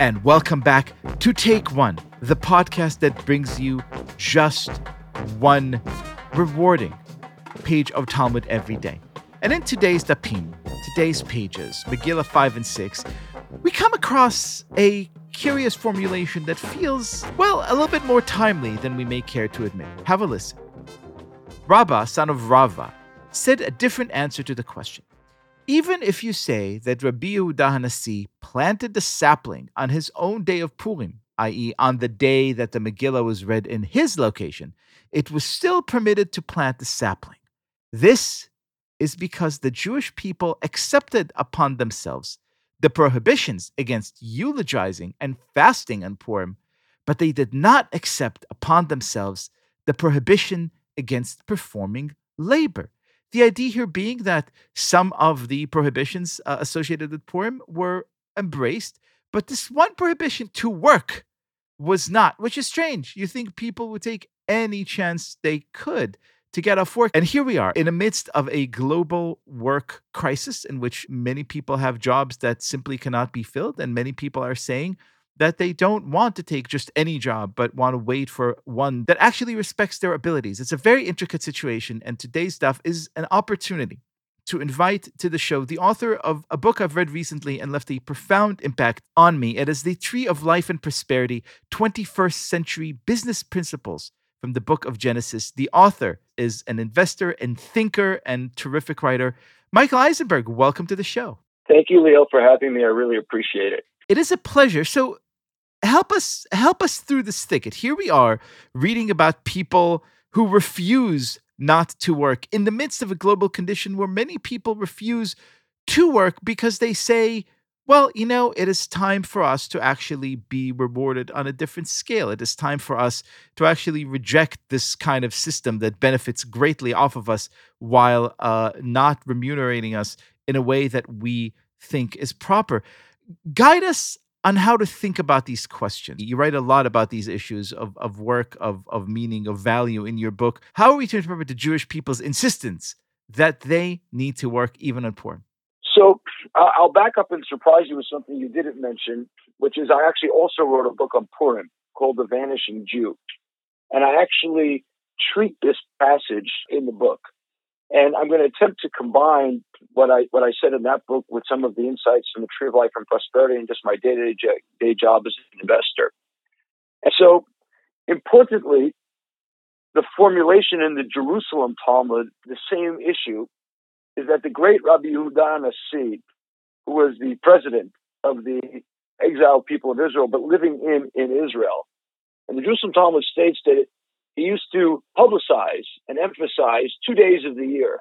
and welcome back to Take One, the podcast that brings you just one rewarding page of Talmud every day. And in today's Dapim, today's pages, Megillah 5 and 6, we come across a curious formulation that feels, well, a little bit more timely than we may care to admit. Have a listen. Rabba, son of Rava, said a different answer to the question. Even if you say that Rabbi Yehuda Hanasi planted the sapling on his own day of Purim, i.e., on the day that the Megillah was read in his location, it was still permitted to plant the sapling. This is because the Jewish people accepted upon themselves the prohibitions against eulogizing and fasting on Purim, but they did not accept upon themselves the prohibition against performing labor. The idea here being that some of the prohibitions uh, associated with Purim were embraced, but this one prohibition to work was not, which is strange. You think people would take any chance they could to get off work. And here we are in the midst of a global work crisis in which many people have jobs that simply cannot be filled. And many people are saying that they don't want to take just any job, but want to wait for one that actually respects their abilities. It's a very intricate situation, and today's stuff is an opportunity to invite to the show the author of a book I've read recently and left a profound impact on me. It is The Tree of Life and Prosperity 21st Century Business Principles from the book of Genesis. The author is an investor and thinker and terrific writer. Michael Eisenberg, welcome to the show. Thank you, Liel, for having me. I really appreciate it. It is a pleasure. So, help us help us through this thicket. Here we are reading about people who refuse not to work in the midst of a global condition where many people refuse to work because they say, well, you know, it is time for us to actually be rewarded on a different scale. It is time for us to actually reject this kind of system that benefits greatly off of us while uh, not remunerating us in a way that we think is proper. Guide us on how to think about these questions. You write a lot about these issues of, of work, of, of meaning, of value in your book. How are we to interpret the Jewish people's insistence that they need to work even on Purim? So uh, I'll back up and surprise you with something you didn't mention, which is I actually also wrote a book on Purim called The Vanishing Jew. And I actually treat this passage in the book. And I'm going to attempt to combine what I what I said in that book with some of the insights from the Tree of Life and Prosperity and just my day to day job as an investor. And so, importantly, the formulation in the Jerusalem Talmud, the same issue, is that the great Rabbi Yehuda Nasi, who was the president of the exiled people of Israel, but living in, in Israel, and the Jerusalem Talmud states that he used to publicize and emphasize two days of the year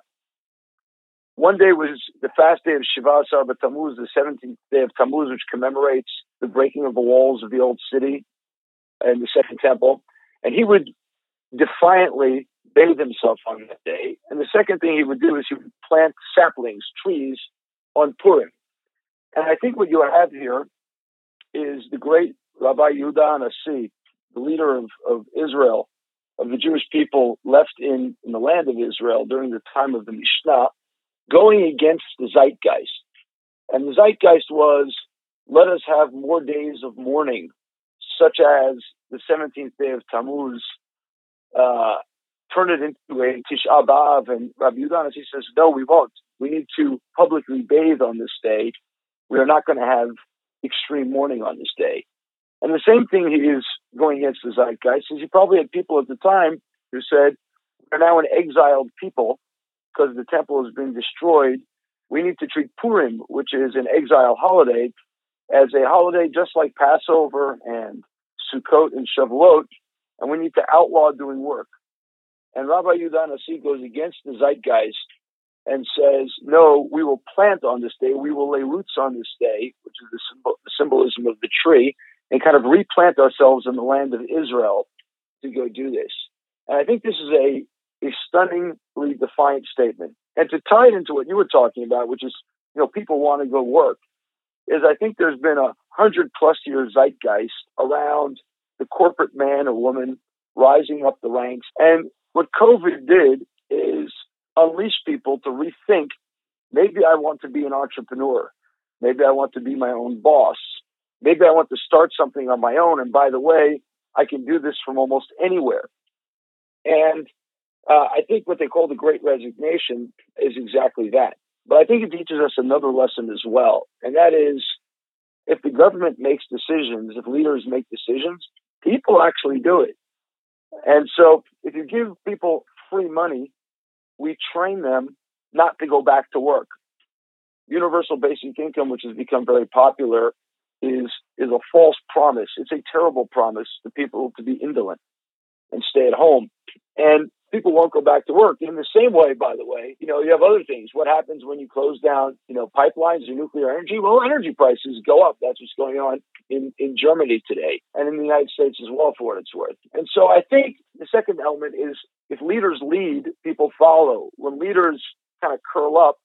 one day was the fast day of Shiva Asar Tammuz, the 17th day of Tammuz, which commemorates the breaking of the walls of the old city and the Second Temple. And he would defiantly bathe himself on that day. And the second thing he would do is he would plant saplings, trees on Purim. And I think what you have here is the great Rabbi Yehuda Nasi, the leader of, of Israel, of the Jewish people left in, in the land of Israel during the time of the Mishnah, going against the zeitgeist. And the zeitgeist was let us have more days of mourning, such as the 17th day of Tammuz, uh, turn it into a Tisha B'Av. And Rabbi Yudanis, he says, no, we won't. We need to publicly bathe on this day. We are not going to have extreme mourning on this day. And the same thing he is going against the zeitgeist is he probably had people at the time who said, we're now an exiled people because the temple has been destroyed, we need to treat Purim, which is an exile holiday, as a holiday just like Passover and Sukkot and Shavuot, and we need to outlaw doing work. And Rabbi Nasi goes against the zeitgeist and says, no, we will plant on this day, we will lay roots on this day, which is the symbolism of the tree, and kind of replant ourselves in the land of Israel to go do this. And I think this is a a stunningly defiant statement. And to tie it into what you were talking about, which is, you know, people want to go work, is I think there's been a hundred plus year zeitgeist around the corporate man or woman rising up the ranks. And what COVID did is unleash people to rethink maybe I want to be an entrepreneur. Maybe I want to be my own boss. Maybe I want to start something on my own. And by the way, I can do this from almost anywhere. And uh, I think what they call the great resignation is exactly that. But I think it teaches us another lesson as well. And that is if the government makes decisions, if leaders make decisions, people actually do it. And so if you give people free money, we train them not to go back to work. Universal basic income, which has become very popular, is is a false promise. It's a terrible promise to people to be indolent and stay at home. And people won't go back to work. In the same way, by the way, you know, you have other things. What happens when you close down, you know, pipelines or nuclear energy? Well, energy prices go up. That's what's going on in, in Germany today and in the United States as well, for what it's worth. And so I think the second element is if leaders lead, people follow. When leaders kind of curl up,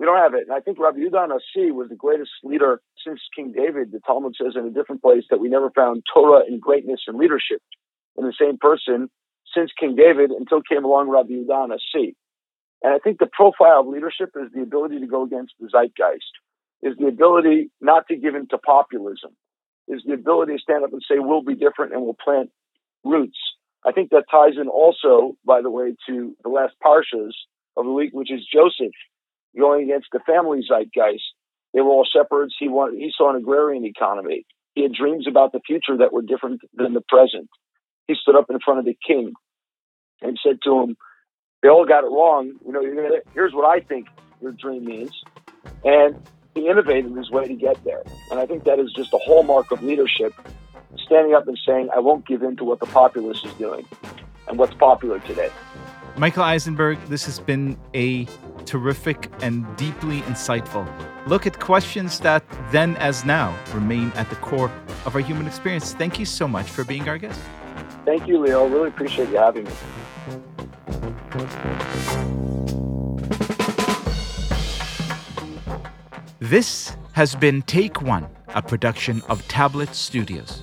we don't have it. And I think Rabbi Yehuda Nasi was the greatest leader since King David. The Talmud says in a different place that we never found Torah and greatness and leadership in the same person since King David until came along Rabbi Yehuda Nasi. And I think the profile of leadership is the ability to go against the zeitgeist, is the ability not to give in to populism, is the ability to stand up and say, we'll be different and we'll plant roots. I think that ties in also, by the way, to the last parshas of the week, which is Joseph going against the family zeitgeist. They were all shepherds. He wanted, he saw an agrarian economy. He had dreams about the future that were different than the present. He stood up in front of the king and said to him, they all got it wrong. You know, gonna, here's what I think your dream means. And he innovated his way to get there. And I think that is just a hallmark of leadership, standing up and saying, I won't give in to what the populace is doing and what's popular today. Michael Eisenberg, this has been a terrific and deeply insightful look at questions that then as now remain at the core of our human experience. Thank you so much for being our guest. Thank you, Liel. Really appreciate you having me. This has been Take One, a production of Tablet Studios.